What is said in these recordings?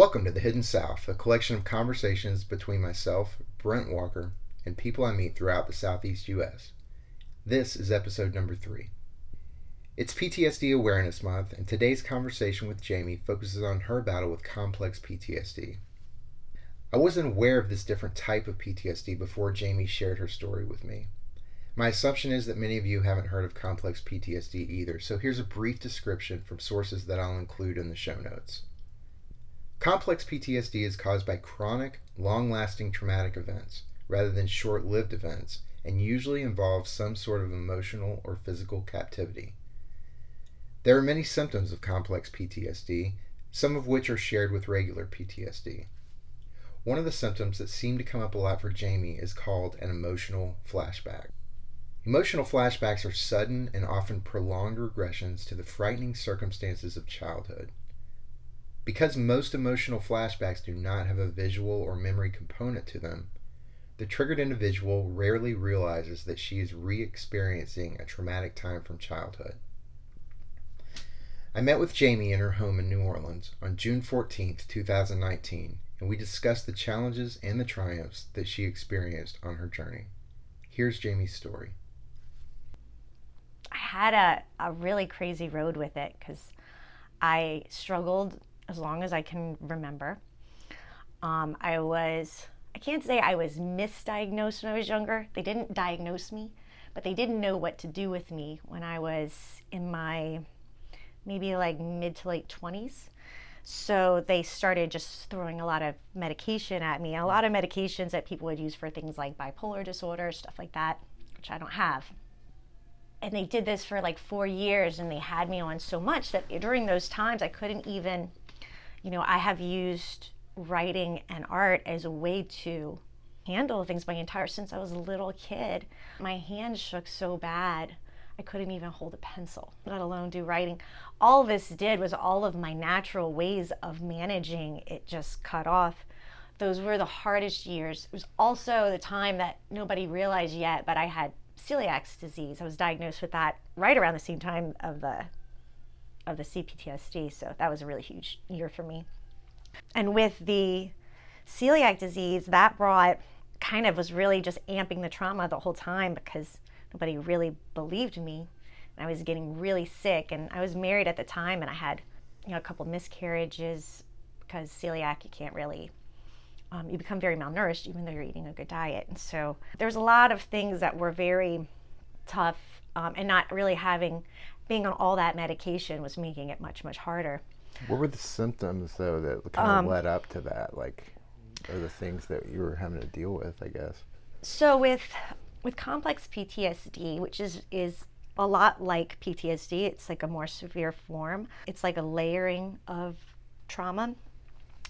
Welcome to the Hidden South, a collection of conversations between myself, Brent Walker, and people I meet throughout the Southeast U.S. This is episode number three. It's PTSD Awareness Month, and today's conversation with Jamie focuses on her battle with complex PTSD. I wasn't aware of this different type of PTSD before Jamie shared her story with me. My assumption is that many of you haven't heard of complex PTSD either, so here's a brief description from sources that I'll include in the show notes. Complex PTSD is caused by chronic, long lasting traumatic events rather than short lived events and usually involves some sort of emotional or physical captivity. There are many symptoms of complex PTSD, some of which are shared with regular PTSD. One of the symptoms that seem to come up a lot for Jamie is called an emotional flashback. Emotional flashbacks are sudden and often prolonged regressions to the frightening circumstances of childhood. Because most emotional flashbacks do not have a visual or memory component to them, the triggered individual rarely realizes that she is re experiencing a traumatic time from childhood. I met with Jamie in her home in New Orleans on June 14, 2019, and we discussed the challenges and the triumphs that she experienced on her journey. Here's Jamie's story. I had a, a really crazy road with it because I struggled as long as I can remember. Um, I was, I can't say I was misdiagnosed when I was younger. They didn't diagnose me, but they didn't know what to do with me when I was in my maybe like mid to late 20s. So they started just throwing a lot of medication at me, a lot of medications that people would use for things like bipolar disorder, stuff like that, which I don't have. And they did this for like four years and they had me on so much that during those times I couldn't even you know, I have used writing and art as a way to handle things my entire since I was a little kid. My hands shook so bad. I couldn't even hold a pencil, let alone do writing. All this did was all of my natural ways of managing it just cut off. Those were the hardest years. It was also the time that nobody realized yet, but I had celiac disease. I was diagnosed with that right around the same time of the of the CPTSD. So that was a really huge year for me. And with the celiac disease, that brought kind of was really just amping the trauma the whole time because nobody really believed me. And I was getting really sick, and I was married at the time, and I had you know a couple miscarriages because celiac you can't really um, you become very malnourished even though you're eating a good diet. And so there's a lot of things that were very tough um, and not really having being on all that medication was making it much much harder. What were the symptoms though that kind of um, led up to that? Like, or the things that you were having to deal with? I guess. So with with complex PTSD, which is is a lot like PTSD, it's like a more severe form. It's like a layering of trauma,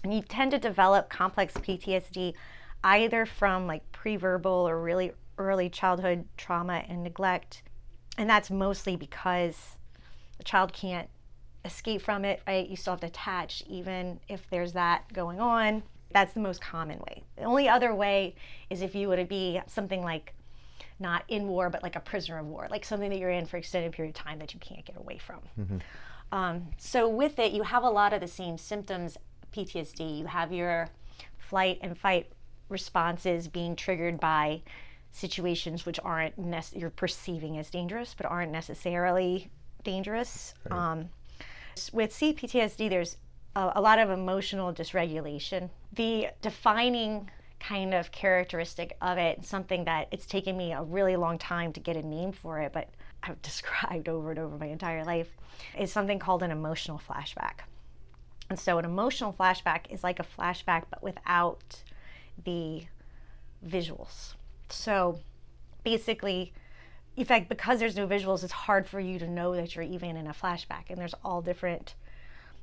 and you tend to develop complex PTSD either from like pre-verbal or really early childhood trauma and neglect and that's mostly because the child can't escape from it, right? You still have to attach, even if there's that going on. That's the most common way. The only other way is if you were to be something like not in war, but like a prisoner of war, like something that you're in for extended period of time that you can't get away from. Mm-hmm. Um, so with it, you have a lot of the same symptoms. PTSD. You have your flight and fight responses being triggered by situations which aren't nec- you're perceiving as dangerous but aren't necessarily dangerous. Right. Um, with CPTSD, there's a, a lot of emotional dysregulation. The defining kind of characteristic of it, something that it's taken me a really long time to get a name for it, but I've described over and over my entire life, is something called an emotional flashback. And so, an emotional flashback is like a flashback, but without the visuals. So basically, in fact, because there's no visuals, it's hard for you to know that you're even in a flashback. And there's all different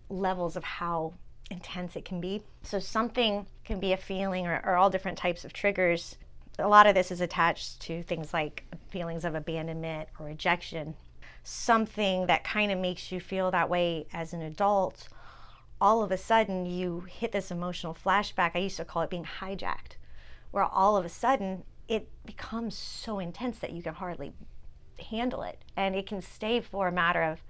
levels of how intense it can be. So something can be a feeling or, or all different types of triggers. A lot of this is attached to things like feelings of abandonment or rejection. Something that kind of makes you feel that way as an adult, all of a sudden you hit this emotional flashback. I used to call it being hijacked, where all of a sudden it becomes so intense that you can hardly handle it. And it can stay for a matter of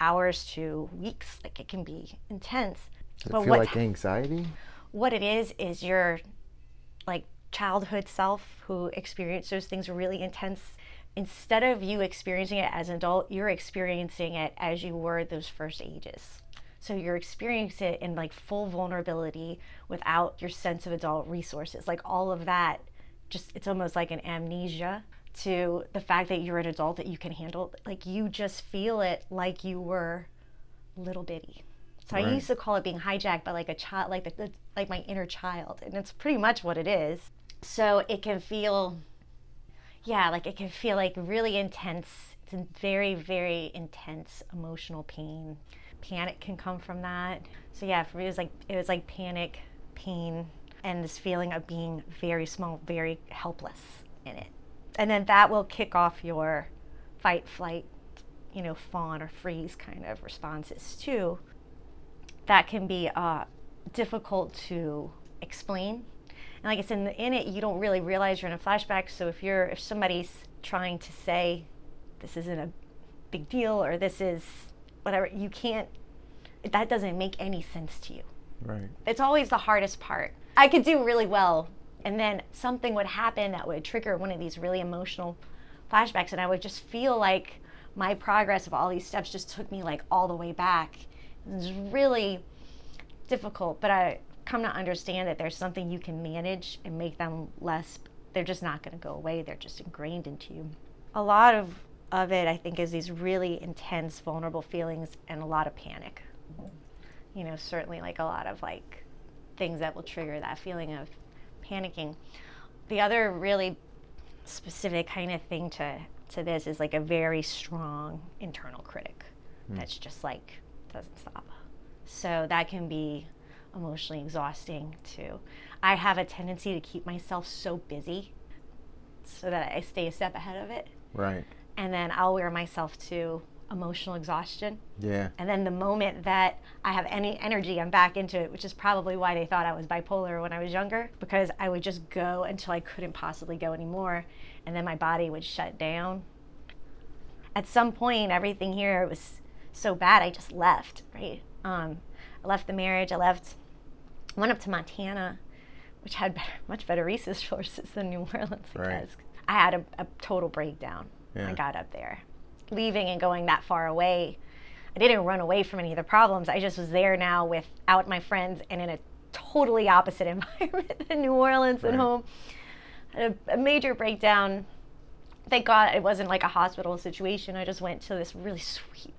hours to weeks. Like it can be intense. Does it But feel what- like anxiety? what it is is your like childhood self who experienced those things really intense instead of you experiencing it as an adult you're experiencing it as you were those first ages so you're experiencing it in like full vulnerability without your sense of adult resources like all of that just it's almost like an amnesia to the fact that you're an adult that you can handle like you just feel it like you were little bitty so I used to call it being hijacked by like a child, like the, the like my inner child, and it's pretty much what it is. So it can feel, yeah, like it can feel like really intense. It's a very very intense emotional pain. Panic can come from that. So yeah, for me it was like it was like panic, pain, and this feeling of being very small, very helpless in it, and then that will kick off your fight, flight, you know, fawn or freeze kind of responses too that can be uh, difficult to explain. And like I said, in, the, in it, you don't really realize you're in a flashback. So if you're if somebody's trying to say this isn't a big deal or this is whatever, you can't. That doesn't make any sense to you. Right. It's always the hardest part. I could do really well, and then something would happen that would trigger one of these really emotional flashbacks, and I would just feel like my progress of all these steps just took me like all the way back. It was really difficult, but I come to understand that there's something you can manage and make them less. They're just not going to go away. They're just ingrained into you. A lot of of it, I think, is these really intense, vulnerable feelings and a lot of panic you know, certainly like a lot of like things that will trigger that feeling of panicking. The other really specific kind of thing to to this is like a very strong internal critic hmm. that's just like doesn't stop. So that can be emotionally exhausting too. I have a tendency to keep myself so busy so that I stay a step ahead of it. Right. And then I'll wear myself to emotional exhaustion. Yeah. And then the moment that I have any energy, I'm back into it, which is probably why they thought I was bipolar when I was younger, because I would just go until I couldn't possibly go anymore. And then my body would shut down. At some point, everything here was so bad, I just left, right? Um, I left the marriage, I left, went up to Montana, which had better, much better resources than New Orleans. I Right. I had a, a total breakdown. Yeah. I got up there. Leaving and going that far away, I didn't run away from any of the problems. I just was there now without my friends and in a totally opposite environment than New Orleans Right. and home. Had a, a major breakdown. Thank God it wasn't like a hospital situation. I just went to this really sweet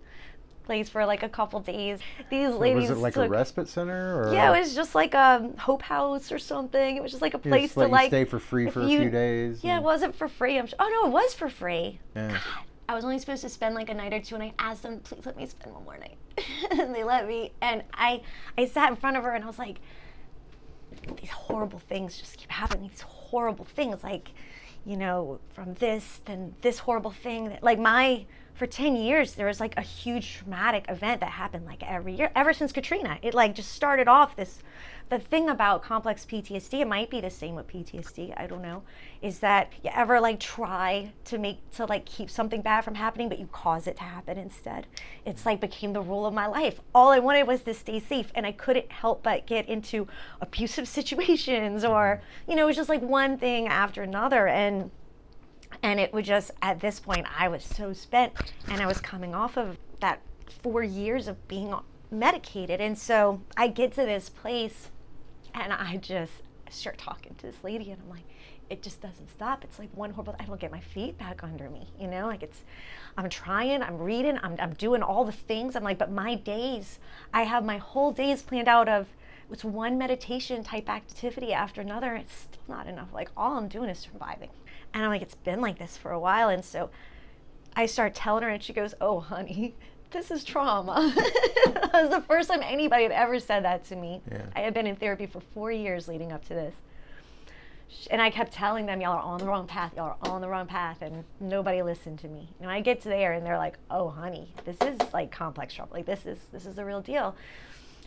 place for like a couple days. These ladies was it like a respite center or yeah, it was just like a Hope House or something. It was just like a place to like stay for free for a few days? Yeah, it wasn't for free. I'm sure. Oh no, it was for free. yeah. I was only supposed to spend like a night or two, and I asked them, please let me spend one more night, and they let me. And I, I sat in front of her, and I was like, these horrible things just keep happening. These horrible things, like, you know, from this, then this horrible thing. That, like my, for ten years, there was like a huge traumatic event that happened like every year, ever since Katrina. It like just started off this. The thing about complex PTSD, it might be the same with PTSD. I don't know. Is that you ever like try to make to like keep something bad from happening, but you cause it to happen instead? It's like became the rule of my life. All I wanted was to stay safe, and I couldn't help but get into abusive situations, or mm-hmm. you know, it was just like one thing after another, and and it would just at this point I was so spent, and I was coming off of that four years of being medicated, and so I get to this place, and I just start talking to this lady, and I'm like, it just doesn't stop. It's like one horrible. I don't get my feet back under me, you know. Like it's, I'm trying, I'm reading, I'm I'm doing all the things. I'm like, but my days, I have my whole days planned out of. It's one meditation type activity after another. It's still not enough. Like all I'm doing is surviving, and I'm like, it's been like this for a while, and so I start telling her, and she goes, "Oh, honey, this is trauma." that was the first time anybody had ever said that to me. Yeah. I had been in therapy for four years leading up to this, and I kept telling them, "Y'all are on the wrong path. Y'all are on the wrong path," and nobody listened to me. And I get to there, and they're like, "Oh, honey, this is like complex trouble. Like this is this is the real deal."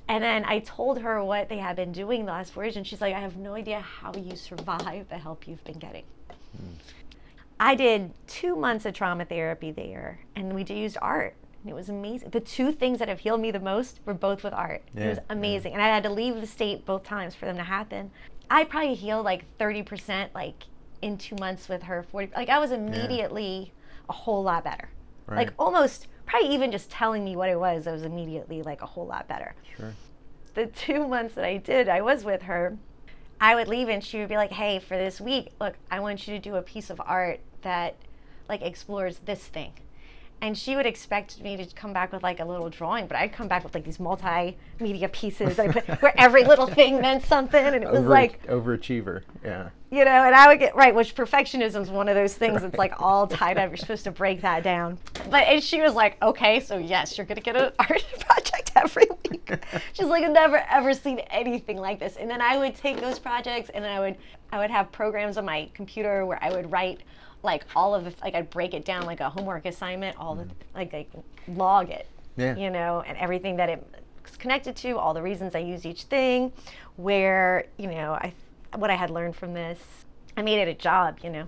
And then I told her what they had been doing the last four years, and she's like, I have no idea how you survive the help you've been getting. Hmm. I did two months of trauma therapy there, and we used art. And it was amazing. The two things that have healed me the most were both with art. Yeah, it was yeah. amazing. And I had to leave the state both times for them to happen. I probably healed like 30% like in two months with her 40. Like I was immediately a whole lot better. Like almost, probably even just telling me what it was, I was immediately like a whole lot better Sure. the two months that I did, I was with her, I would leave and she would be like, "Hey, for this week, look, I want you to do a piece of art that like explores this thing." And she would expect me to come back with like a little drawing, but I'd come back with like these multimedia pieces put, where every little thing meant something, and it was Over, like, overachiever. Yeah. you know, and I would get right, which perfectionism is one of those things that's like all tied up. You're supposed to break that down. But and she was like, okay, so yes, you're gonna get an art project every week. She's like, I've never ever seen anything like this. And then I would take those projects and then I would I would have programs on my computer where I would write like all of the like I'd break it down like a homework assignment, all the like like log it. Yeah. You know, and everything that it was connected to, all the reasons I use each thing, where, you know, I what I had learned from this. I made it a job, you know.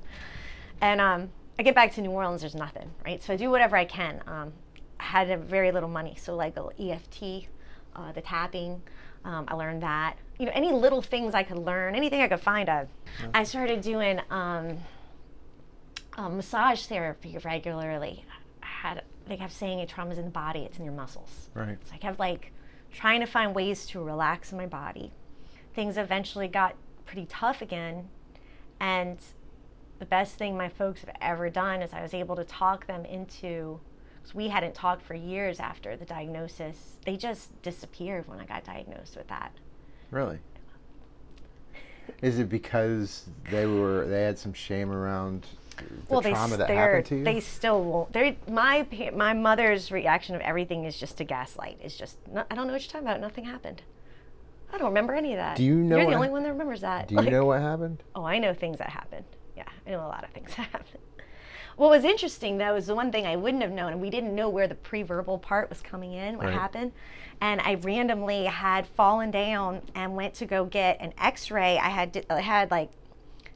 And um, I get back to New Orleans, there's nothing, right? So I do whatever I can. Um, I had a very little money, so like a EFT, uh, the tapping, um, I learned that. You know, any little things I could learn, anything I could find. I, I started doing um, um, massage therapy regularly. I had they kept saying it trauma's in the body, it's in your muscles. Right. So I kept like trying to find ways to relax my body. Things eventually got pretty tough again. And the best thing my folks have ever done is I was able to talk them into, because we hadn't talked for years after the diagnosis. They just disappeared when I got diagnosed with that. Really? Is it because they were they had some shame around the they trauma that they're- happened to you? They still won't. They're, my my mother's reaction of everything is just to gaslight. It's just no, I don't know what you're talking about. Nothing happened. I don't remember any of that. Do you know You're the only one that remembers that. Do you Like, know what happened? Oh, I know things that happened. Yeah, I know a lot of things that happened. What was interesting though is the one thing I wouldn't have known, and we didn't know where the pre-verbal part was coming in, what Right. happened, and I randomly had fallen down and went to go get an X-ray. I had di- I had like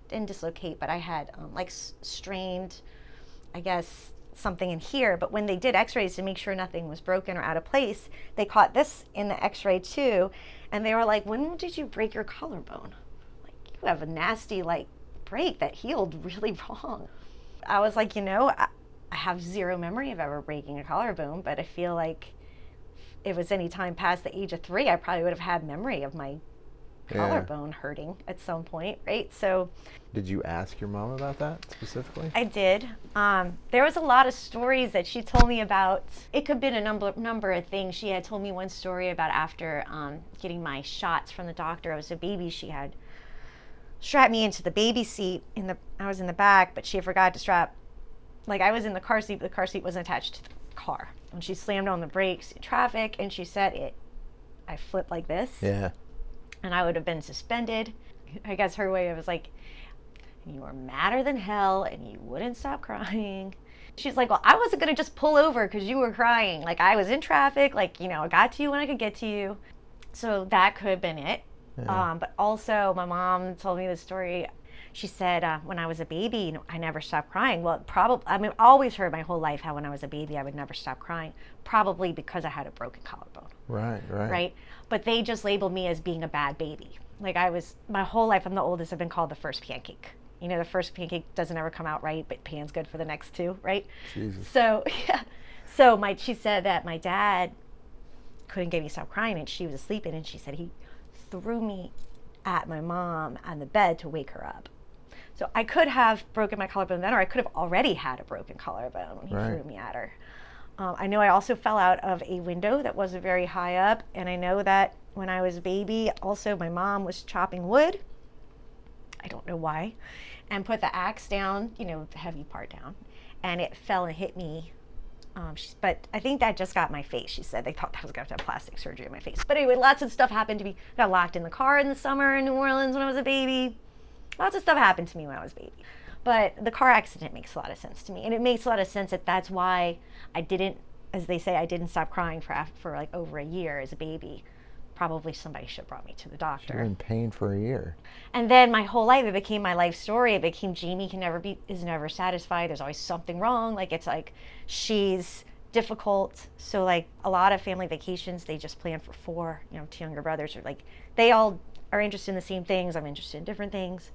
didn't dislocate, but I had um, like s- strained, I guess something in here. But when they did X-rays to make sure nothing was broken or out of place, they caught this in the X-ray too, and they were like, "When did you break your collarbone?" like you have a nasty like break that healed really wrong. I was like, you know, I, I have zero memory of ever breaking a collarbone, but I feel like if it was any time past the age of three, I probably would have had memory of my Yeah. collarbone hurting at some point, right? So Did you ask your mom about that specifically? I did. Um, there was a lot of stories that she told me about. It could have been a number number of things. She had told me one story about after um, getting my shots from the doctor. I was a baby. She had strapped me into the baby seat in the. I was in the back, but she forgot to strap. Like I was in the car seat, but the car seat wasn't attached to the car. And she slammed on the brakes in traffic, and she said it. I flipped like this Yeah. and I would have been suspended. I guess her way of was like, you were madder than hell and you wouldn't stop crying. She's like, well, I wasn't gonna just pull over because you were crying. Like I was in traffic. Like you know, I got to you when I could get to you. So that could have been it. Yeah. Um, but also, my mom told me the story. She said uh, when I was a baby, I never stopped crying. Well, probably. I mean, I always heard my whole life how when I was a baby, I would never stop crying. Probably because I had a broken collarbone Right. Right. right? But they just labeled me as being a bad baby. Like I was my whole life. I'm the oldest. I've been called the first pancake. You know, the first pancake doesn't ever come out right, but pan's good for the next two, right? Jesus. So yeah. So my she said that my dad couldn't get me to stop crying, and she was sleeping, and she said he threw me at my mom on the bed to wake her up. So I could have broken my collarbone then, or I could have already had a broken collarbone when he Right. threw me at her. Um, I know I also fell out of a window that wasn't very high up, and I know that when I was a baby, also my mom was chopping wood. I don't know why, and put the axe down, you know, the heavy part down, and it fell and hit me. Um, but I think that just got my face. She said they thought that was going to have to have plastic surgery on my face. But anyway, lots of stuff happened to me. I Got locked in the car in the summer in New Orleans when I was a baby. Lots of stuff happened to me when I was a baby. But the car accident makes a lot of sense to me, and it makes a lot of sense that that's why I didn't, as they say, I didn't stop crying for for like over a year as a baby. Probably somebody should have brought me to the doctor. You're in pain for a year. And then my whole life, it became my life story. It became Jamie can never be is never satisfied. There's always something wrong. Like it's like she's difficult. So like a lot of family vacations, they just plan for four. You know, two younger brothers are like they all are interested in the same things. I'm interested in different things.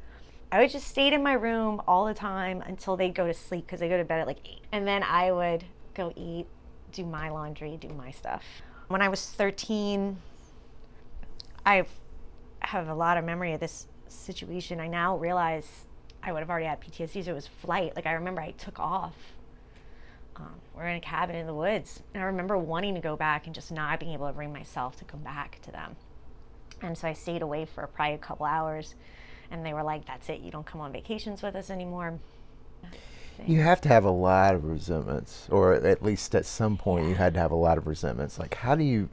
I would just stayed in my room all the time until they go to sleep because they go to bed at like eight, and then I would go eat, do my laundry, do my stuff. When I was 13, I have a lot of memory of this situation. I now realize I would have already had PTSD, so it was flight. Like I remember I took off. Um, we're in a cabin in the woods, and I remember wanting to go back and just not being able to bring myself to come back to them. And so I stayed away for probably a couple hours, and they were like, "That's it. You don't come on vacations with us anymore." You have to have a lot of resentments, or at least at some point you had to have a lot of resentments. Like, how do you?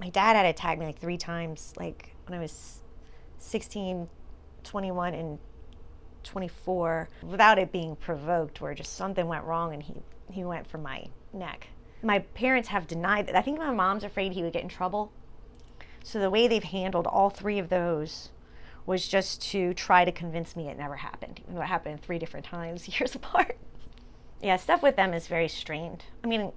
My dad had attacked me like three times, like when I was 16, 21, and 24 without it being provoked where just something went wrong and he, he went for my neck. My parents have denied that. I think my mom's afraid he would get in trouble. So the way they've handled all three of those was just to try to convince me it never happened, even though it happened three different times years apart. Yeah, stuff with them is very strained. I mean,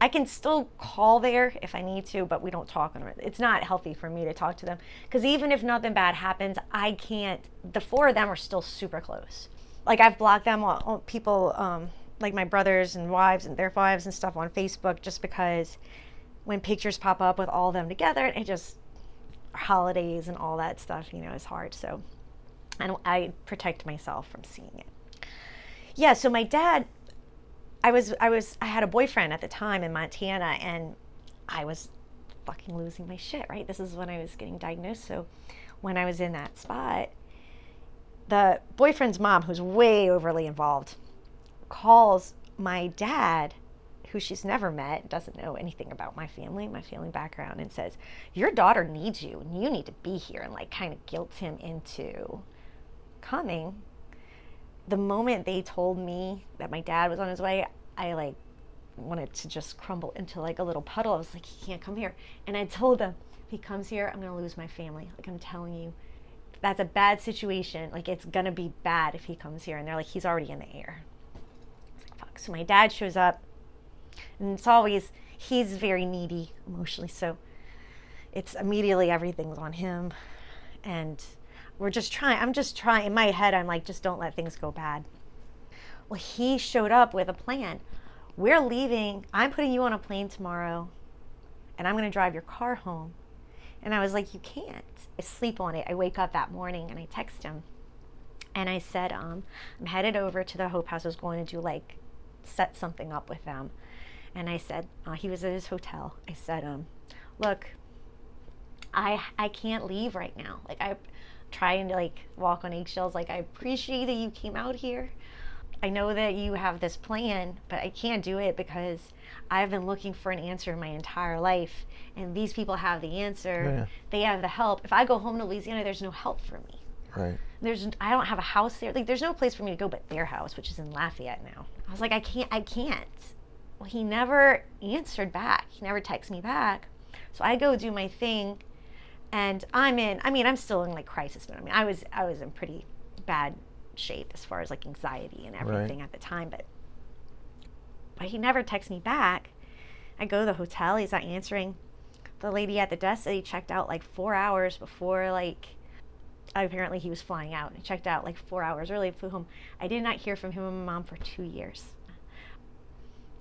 I can still call there if I need to, but we don't talk on it. It's not healthy for me to talk to them because even if nothing bad happens, I can't. The four of them are still super close. Like I've blocked them, all, people um, like my brothers and wives and their wives and stuff on Facebook just because when pictures pop up with all of them together, and it just holidays and all that stuff, you know, is hard. So, and I protect myself from seeing it. Yeah. So my dad I was I was I had a boyfriend at the time in Montana and I was fucking losing my shit, right? This is when I was getting diagnosed. So when I was in that spot, the boyfriend's mom, who's way overly involved, calls my dad, who she's never met, doesn't know anything about my family, my family background, and says, Your daughter needs you and you need to be here, and like kind of guilt him into coming the moment they told me that my dad was on his way, I like wanted to just crumble into like a little puddle. I was like, he can't come here. And I told them, if he comes here, I'm gonna lose my family. Like I'm telling you, that's a bad situation. Like it's gonna be bad if he comes here. And they're like, he's already in the air. Like, fuck. So my dad shows up, and it's always he's very needy emotionally. So it's immediately everything's on him, and we're just trying. I'm just trying. In my head, I'm like, just don't let things go bad. Well, he showed up with a plan. We're leaving. I'm putting you on a plane tomorrow, and I'm going to drive your car home. And I was like, you can't. I sleep on it. I wake up that morning and I text him. And I said, um, I'm headed over to the Hope House. I was going to do like set something up with them. And I said, uh, he was at his hotel. I said, um, look, I I can't leave right now. Like I trying to like walk on eggshells. Like, I appreciate that you came out here. I know that you have this plan, but I can't do it because I've been looking for an answer my entire life, and these people have the answer. Yeah. They have the help. If I go home to Louisiana, there's no help for me. Right. There's I don't have a house there. Like there's no place for me to go but their house, which is in Lafayette now. I was like, I can't. I can't. Well, he never answered back. He never texted me back. So I go do my thing and I'm in. I mean, I'm still in like crisis mode. I mean, I was I was in pretty bad shape as far as like anxiety and everything right. at the time, but but he never texts me back. I go to the hotel. He's not answering. The lady at the desk said he checked out like four hours before like apparently he was flying out. He checked out like four hours early, flew home. I did not hear from him and my mom for two years.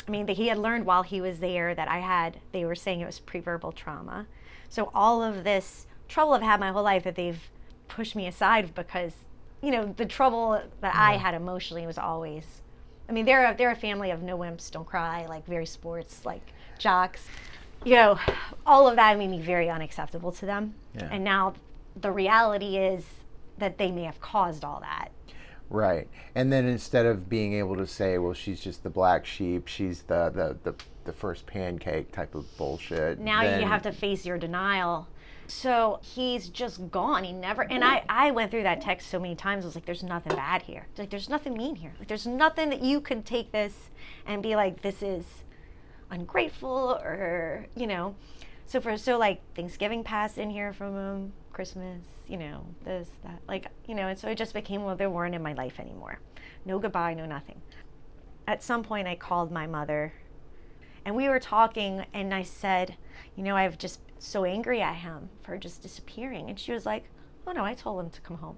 I mean, he had learned while he was there that I had, they were saying it was preverbal trauma. So all of this trouble I've had my whole life that they've pushed me aside because, you know, the trouble that yeah. I had emotionally was always. I mean, they're a, they're a family of no wimps, don't cry, like very sports, like jocks. You know, all of that made me very unacceptable to them. Yeah. And now the reality is that they may have caused all that. Right. And then instead of being able to say, well, she's just the black sheep, she's the, the, the the first pancake type of bullshit. Now then, you have to face your denial. So he's just gone. He never and I I went through that text so many times. I was like, "There's nothing bad here. Like, there's nothing mean here. Like, there's nothing that you can take this and be like, this is ungrateful or you know." So for so like Thanksgiving passed in here from him, Christmas, you know, this that like you know, and so it just became well, they weren't in my life anymore. No goodbye, no nothing. At some point, I called my mother And we were talking, and I said, You know, I've just so angry at him for just disappearing. And she was like, Oh no, I told him to come home.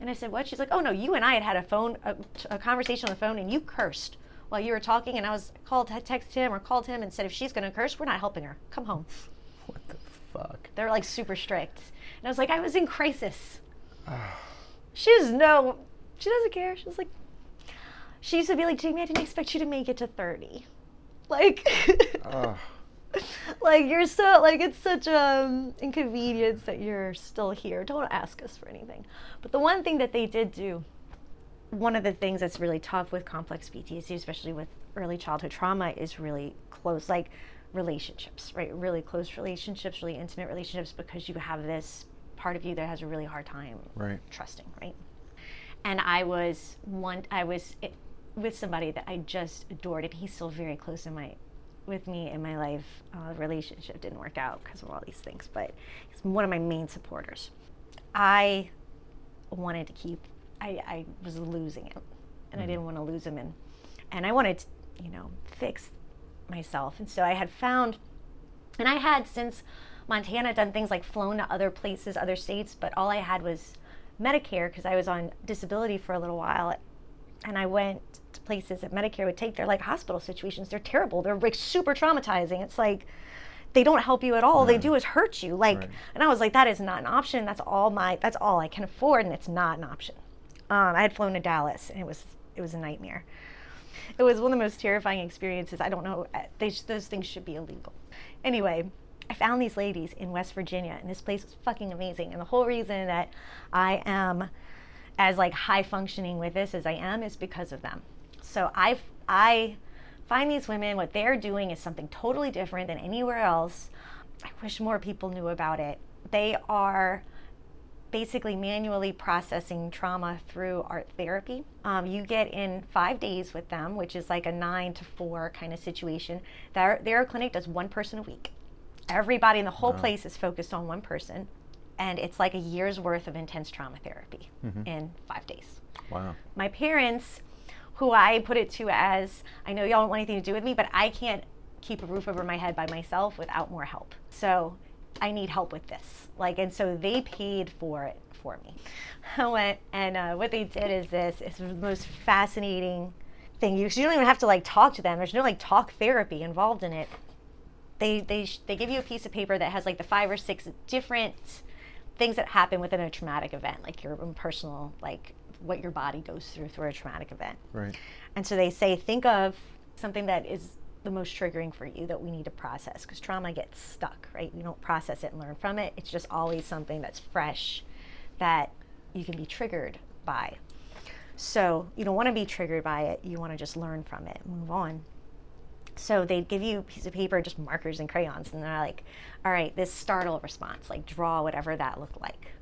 And I said, What? She's like, Oh no, you and I had had a phone, a, a conversation on the phone, and you cursed while you were talking. And I was called, texted him or called him and said, If she's going to curse, we're not helping her. Come home. What the fuck? They're like super strict. And I was like, I was in crisis. she was no, she doesn't care. She was like, she used to be like, Jamie, I didn't expect you to make it to 30. Like, like you're so like it's such um inconvenience that you're still here. Don't ask us for anything. But the one thing that they did do, one of the things that's really tough with complex PTSD, especially with early childhood trauma, is really close like relationships, right? Really close relationships, really intimate relationships, because you have this part of you that has a really hard time Right. trusting, right? And I was one, I was i- with somebody that I just adored, and he's still very close in my, with me in my life. Uh, the relationship didn't work out because of all these things, but he's one of my main supporters. I wanted to keep, I, I was losing him, and I didn't want to lose him, and and I wanted to, you know, fix myself, and so I had found and I had since Montana done things like flown to other places, other states, but all I had was Medicare because I was on disability for a little while. And I went to places that Medicare would take. They're like hospital situations. They're terrible. They're like super traumatizing. It's like they don't help you at all. They do is hurt you. Like, Right. and I was like, that is not an option. That's all my. That's all I can afford, and it's not an option. Um, I had flown to Dallas, and it was it was a nightmare. It was one of the most terrifying experiences. I don't know. uh, They, those things should be illegal. Anyway, I found these ladies in West Virginia, and this place was fucking amazing. And the whole reason that I am as like high functioning with this as I am is because of them. So I I find these women what they're doing is something totally different than anywhere else. I wish more people knew about it. They are basically manually processing trauma through art therapy. Um, you get in five days with them, which is like a nine to four kind of situation. Their, their clinic does one person a week. Everybody in the whole place is focused on one person, and it's like a year's worth of intense trauma therapy in five days Wow. my parents, who I put it to as, I know y'all don't want anything to do with me, but I can't keep a roof over my head by myself without more help. So I need help with this. Like, and so they paid for it for me. I went, and uh, what they did is this, it's the most fascinating thing. You, you don't even have to like talk to them. There's no like talk therapy involved in it. They, they, sh- they give you a piece of paper that has like the five or six different things that happen within a traumatic event, like your own personal, like what your body goes through through a traumatic event. Right. And so they say, think of something that is the most triggering for you that we need to process because trauma gets stuck, right? You don't process it and learn from it. It's just always something that's fresh that you can be triggered by. So you don't want to be triggered by it. You want to just learn from it, move on. So they'd give you a piece of paper, just markers and crayons, and they're like, all right, this startle response, like draw whatever that looked like.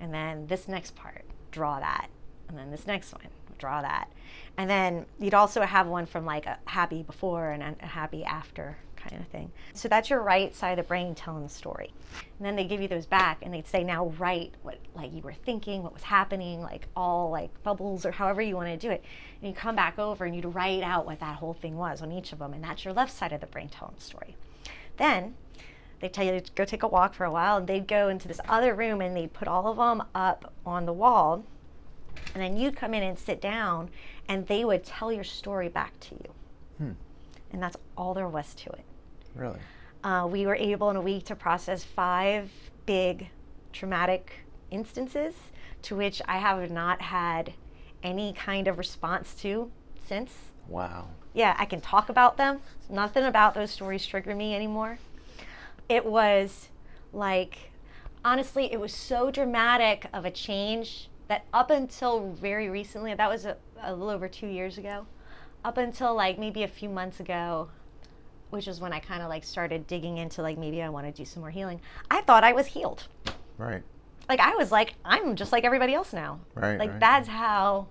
And then this next part, draw that. And then this next one, draw that. And then you'd also have one from like a happy before and a happy after kind of thing. So that's your right side of the brain telling the story. And then they give you those back and they'd say, now write what like you were thinking, what was happening, like all like bubbles or however you want to do it. And you come back over and you'd write out what that whole thing was on each of them. And that's your left side of the brain telling the story. Then they tell you to go take a walk for a while and they'd go into this other room and they'd put all of them up on the wall and then you'd come in and sit down and they would tell your story back to you Hmm. and that's all there was to it Really. uh, we were able in a week to process five big traumatic instances to which i have not had any kind of response to since Wow. yeah, I can talk about them. Nothing about those stories trigger me anymore. It was like, honestly, it was so dramatic of a change that up until very recently, that was a, a little over two years ago, up until like maybe a few months ago, which is when I kind of like started digging into like maybe I want to do some more healing. I thought I was healed. Right. Like I was like, I'm just like everybody else now. Right, Like right. that's how.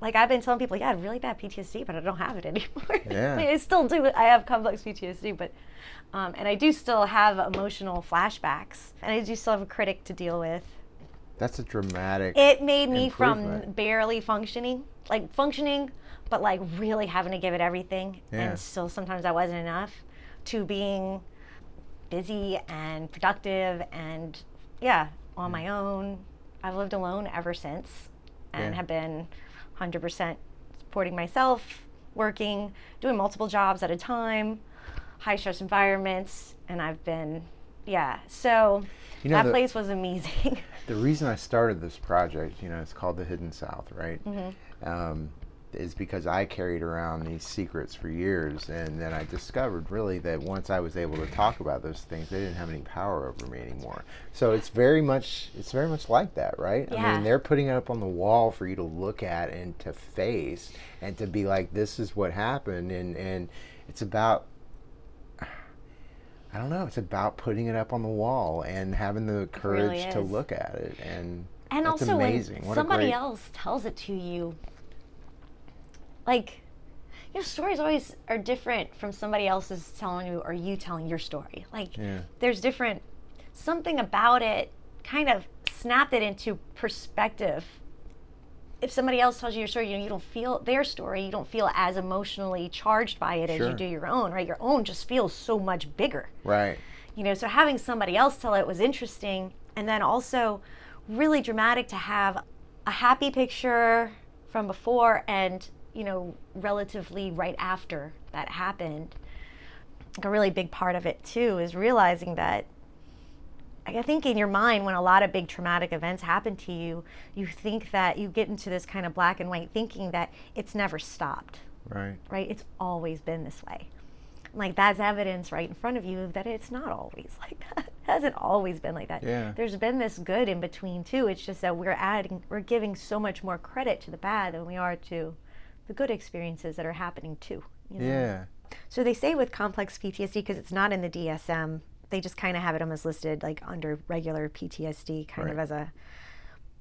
Like I've been telling people, yeah, I had really bad PTSD, but I don't have it anymore. Yeah. I, mean, I still do. I have complex PTSD, but um, and I do still have emotional flashbacks, and I do still have a critic to deal with. That's a dramatic. It made me from barely functioning like functioning, but like really having to give it everything, Yeah. and still sometimes that wasn't enough, to being busy and productive and yeah, on my own. I've lived alone ever since and Yeah. have been 100% supporting myself, working, doing multiple jobs at a time, high stress environments, and I've been, yeah. So You know, that the- place was amazing. The reason I started this project, you know, it's called the Hidden South, right? Mm-hmm. Um, is because I carried around these secrets for years, and then I discovered really that once I was able to talk about those things, they didn't have any power over me anymore. So it's very much, it's very much like that, right? Yeah. I mean, they're putting it up on the wall for you to look at and to face, and to be like, this is what happened, and and it's about I don't know. It's about putting it up on the wall and having the courage really to look at it. And, and also amazing. when What somebody else tells it to you like your stories always are different from somebody else's telling you or you telling your story like Yeah. there's different something about it kind of snapped it into perspective if somebody else tells you your story you know you don't feel their story you don't feel as emotionally charged by it as you do your own right? Your own just feels so much bigger. Right. you know so having somebody else tell it was interesting and then also really dramatic to have a happy picture from before and you know relatively right after that happened. Like a really big part of it too is realizing that I think in your mind, when a lot of big traumatic events happen to you, you think that you get into this kind of black and white thinking that it's never stopped Right. right? It's always been this way. Like that's evidence right in front of you that it's not always like that. It hasn't always been like that. Yeah. There's been this good in between too. It's just that we're adding we're giving so much more credit to the bad than we are to the good experiences that are happening too. you know? Yeah. So they say with complex PTSD because it's not in the DSM, they just kind of have it almost listed like under regular PTSD, kind of as a.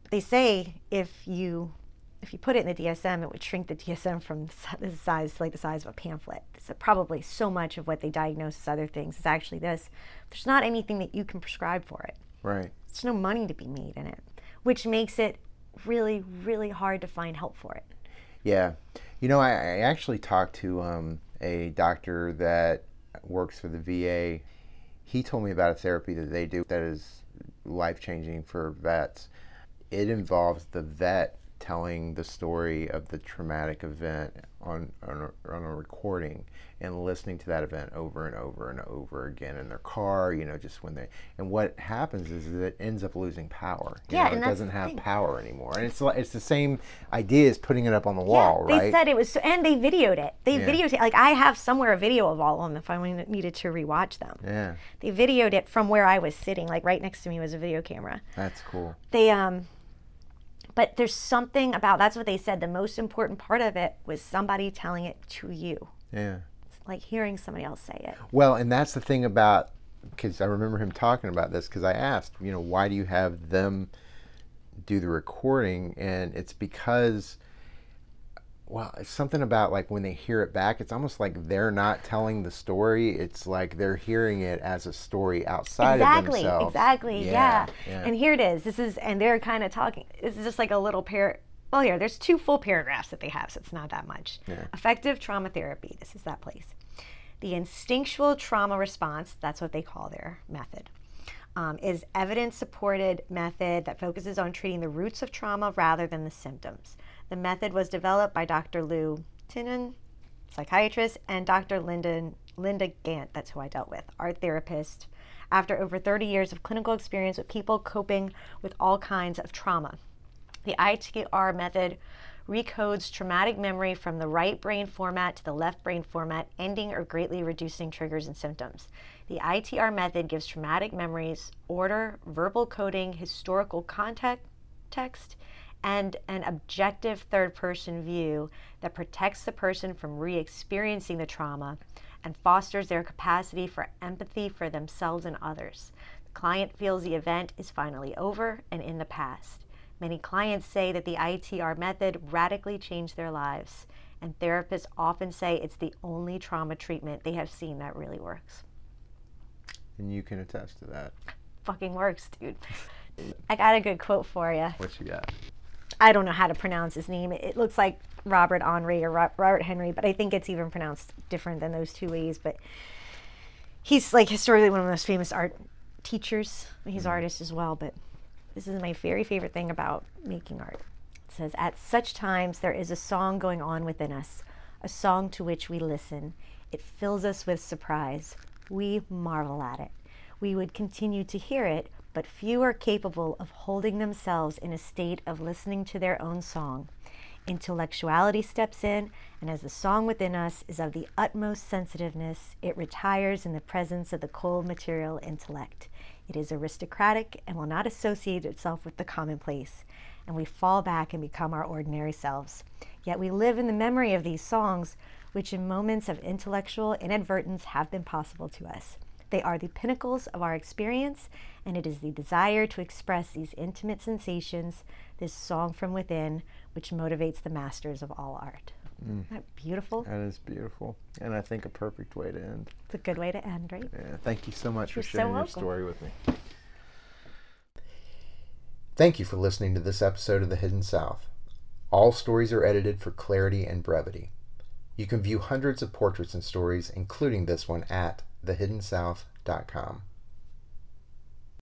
They say if you if you put it in the DSM, it would shrink the DSM from the size like the size of a pamphlet. So probably so much of what they diagnose as other things is actually this. There's not anything that you can prescribe for it. Right. There's no money to be made in it, which makes it really, really hard to find help for it. Yeah. You know, I, I actually talked to um, a doctor that works for the VA. He told me about a therapy that they do that is life changing for vets. It involves the vet telling the story of the traumatic event on, on, a, on a recording and listening to that event over and over and over again in their car, you know, just when they. And what happens is that it ends up losing power. You Yeah, know, it doesn't have power anymore. And it's, like, it's the same idea as putting it up on the wall, yeah, right? they said it was, so, and they videoed it. They Yeah. videotaped, like I have somewhere a video of all of them if I needed to rewatch them. Yeah, They videoed it from where I was sitting, like right next to me was a video camera. that's cool. They, um, but there's something about, that's what they said, the most important part of it was somebody telling it to you. Yeah. It's like hearing somebody else say it. Well, and that's the thing about because I remember him talking about this because I asked, you know, why do you have them do the recording? And it's because, well, it's something about like when they hear it back, it's almost like they're not telling the story. It's like they're hearing it as a story outside exactly of themselves. exactly yeah, yeah. and here it is this is and they're kind of talking this is just like a little pair well here there's two full paragraphs that they have so it's not that much Yeah. effective trauma therapy this is that place the instinctual trauma response that's what they call their method um, is evidence supported method that focuses on treating the roots of trauma rather than the symptoms the method was developed by dr lou tinnin psychiatrist, and Dr. Linda, Linda Gantt, that's who I dealt with, art therapist, after over 30 years of clinical experience with people coping with all kinds of trauma. The ITR method recodes traumatic memory from the right brain format to the left brain format, ending or greatly reducing triggers and symptoms. The ITR method gives traumatic memories order, verbal coding, historical context, and an objective third person view that protects the person from re experiencing the trauma and fosters their capacity for empathy for themselves and others. The client feels the event is finally over and in the past. Many clients say that the ITR method radically changed their lives, and therapists often say it's the only trauma treatment they have seen that really works. And you can attest to that. Fucking works, dude. I got a good quote for you. What you got? I don't know how to pronounce his name. It looks like Robert Henri or Robert Henry, but I think it's even pronounced different than those two ways. But he's like historically one of the most famous art teachers. He's mm artist as well, but this is my very favorite thing about making art. It says, At such times there is a song going on within us, a song to which we listen. It fills us with surprise. We marvel at it. We would continue to hear it, but few are capable of holding themselves in a state of listening to their own song. Intellectuality steps in, and as the song within us is of the utmost sensitiveness, it retires in the presence of the cold material intellect. It is aristocratic and will not associate itself with the commonplace, and we fall back and become our ordinary selves. Yet we live in the memory of these songs, which in moments of intellectual inadvertence have been possible to us. They are the pinnacles of our experience, and it is the desire to express these intimate sensations, this song from within, which motivates the masters of all art. Mm. Isn't that beautiful? That is beautiful. And I think a perfect way to end. It's a good way to end, right? Yeah. Thank you so much You're for sharing so your story with me. Thank you for listening to this episode of The Hidden South. All stories are edited for clarity and brevity. You can view hundreds of portraits and stories, including this one, at thehiddensouth.com.